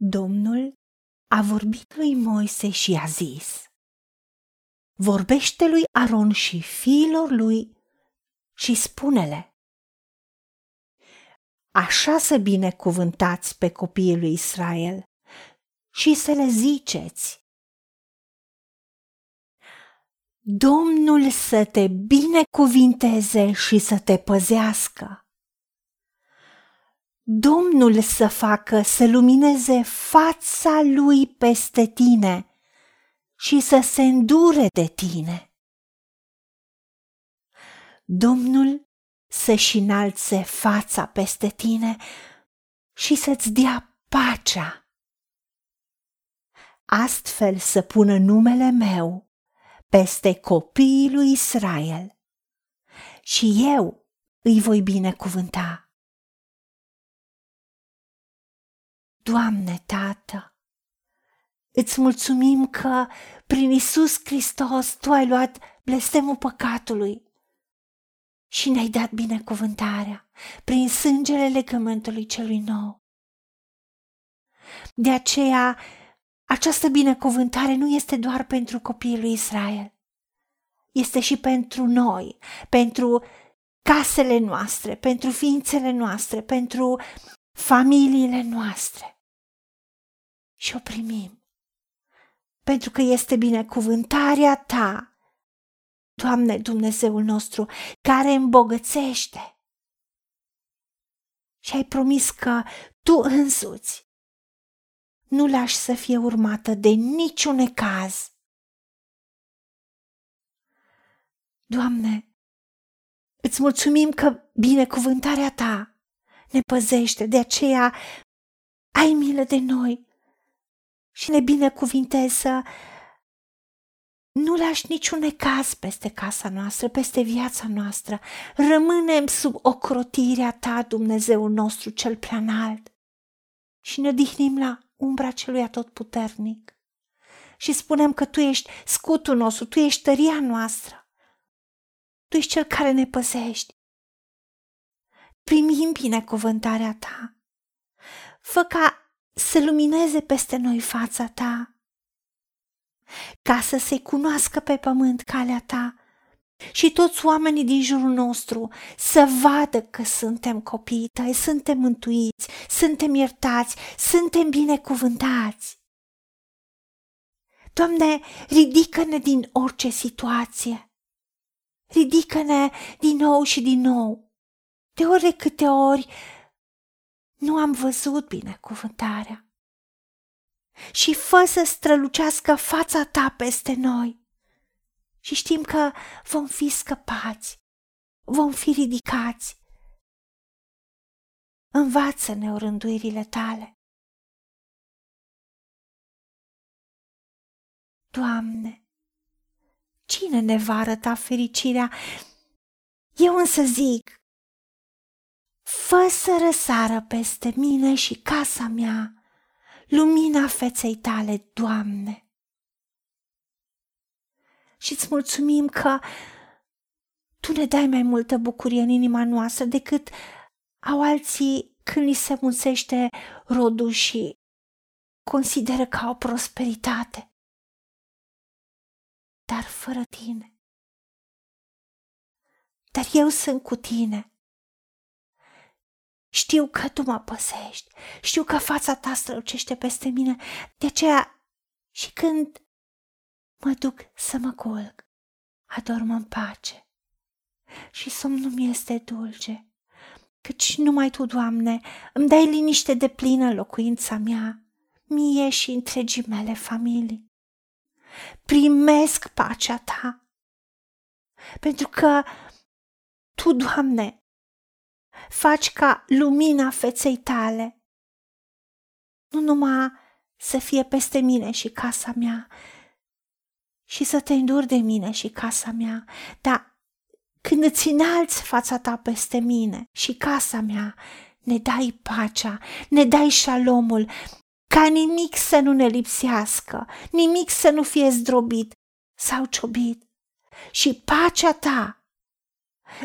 Domnul a vorbit lui Moise și a zis, Vorbește lui Aron și fiilor lui și spune-le, Așa să binecuvântați pe copiii lui Israel și să le ziceți, Domnul să te binecuvinteze și să te păzească. Domnul să facă să lumineze fața lui peste tine și să se îndure de tine. Domnul să-și înalțe fața peste tine și să-ți dea pacea. Astfel să pună numele meu peste copiii lui Israel și eu îi voi binecuvânta. Doamne, Tată, îți mulțumim că prin Isus Hristos Tu ai luat blestemul păcatului și ne-ai dat binecuvântarea prin sângele legământului celui nou. De aceea, această binecuvântare nu este doar pentru copiii lui Israel, este și pentru noi, pentru casele noastre, pentru ființele noastre, pentru familiile noastre și o primim. Pentru că este binecuvântarea ta, Doamne Dumnezeul nostru, care îmbogățește. Și ai promis că tu însuți nu lași să fie urmată de niciun caz. Doamne, îți mulțumim că binecuvântarea ta ne păzește, de aceea ai milă de noi și ne binecuvintezi să nu lași niciun necaz peste casa noastră, peste viața noastră. Rămânem sub ocrotirea ta, Dumnezeul nostru cel prea înalt și ne odihnim la umbra celui atotputernic. Și spunem că Tu ești scutul nostru, Tu ești tăria noastră. Tu ești Cel care ne păzești. Primim binecuvântarea Ta. Fă ca să lumineze peste noi fața ta, ca să se cunoască pe pământ calea ta și toți oamenii din jurul nostru să vadă că suntem copiii tăi, suntem mântuiți, suntem iertați, suntem binecuvântați. Doamne, ridică-ne din orice situație. Ridică-ne din nou și din nou. De ori de câte ori nu am văzut binecuvântarea. Și fă să strălucească fața ta peste noi. Și știm că vom fi scăpați, vom fi ridicați. Învață-ne orânduirile tale. Doamne, cine ne va arăta fericirea? Eu însă zic, fă să răsară peste mine și casa mea lumina feței tale, Doamne. Și îți mulțumim că Tu ne dai mai multă bucurie în inima noastră decât au alții când li se mulțește rodul și consideră ca o prosperitate. Dar fără tine. Dar eu sunt cu tine știu că tu mă păsești, știu că fața ta strălucește peste mine, de aceea și când mă duc să mă culc, adorm în pace și somnul mi este dulce, căci numai Tu, Doamne, îmi dai liniște de plină locuința mea, mie și întregii mele familii. Primesc pacea Ta, pentru că Tu, Doamne, faci ca lumina feței tale. Nu numai să fie peste mine și casa mea și să te îndur de mine și casa mea, dar când îți înalți fața ta peste mine și casa mea, ne dai pacea, ne dai șalomul, ca nimic să nu ne lipsească, nimic să nu fie zdrobit sau ciobit. Și pacea ta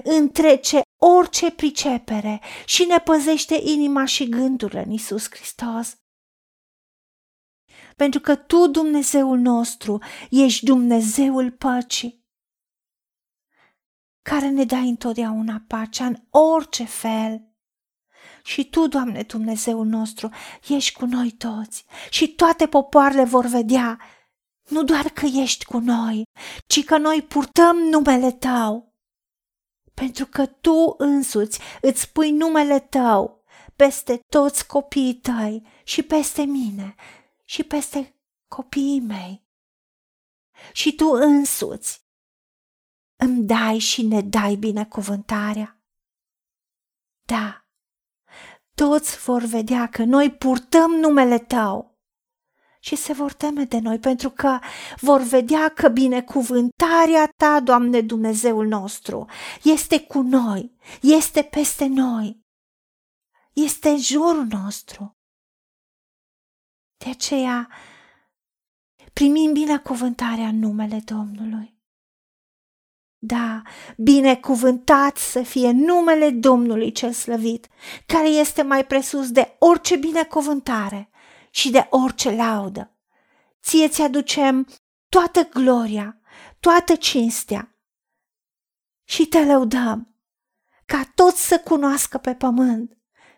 întrece orice pricepere și ne păzește inima și gândurile în Isus Hristos. pentru că Tu, Dumnezeul nostru, ești Dumnezeul păcii, care ne dai întotdeauna pacea în orice fel. Și Tu, Doamne Dumnezeul nostru, ești cu noi toți și toate popoarele vor vedea nu doar că ești cu noi, ci că noi purtăm numele Tău. Pentru că Tu însuți îți pui numele Tău peste toți copiii Tăi și peste mine și peste copiii mei. Și Tu însuți îmi dai și ne dai binecuvântarea. Da, toți vor vedea că noi purtăm numele Tău și se vor teme de noi, pentru că vor vedea că binecuvântarea ta, Doamne Dumnezeul nostru, este cu noi, este peste noi, este în jurul nostru. De aceea primim binecuvântarea în numele Domnului. Da, binecuvântat să fie numele Domnului cel slăvit, care este mai presus de orice binecuvântare și de orice laudă. Ție ți-aducem toată gloria, toată cinstea și te lăudăm ca toți să cunoască pe pământ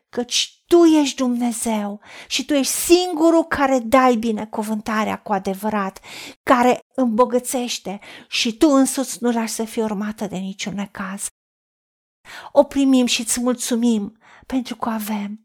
căci Tu ești Dumnezeu și Tu ești singurul care dai binecuvântarea cu adevărat, care îmbogățește și Tu însuți nu lași să fie urmată de niciun necaz. O primim și îți mulțumim pentru că avem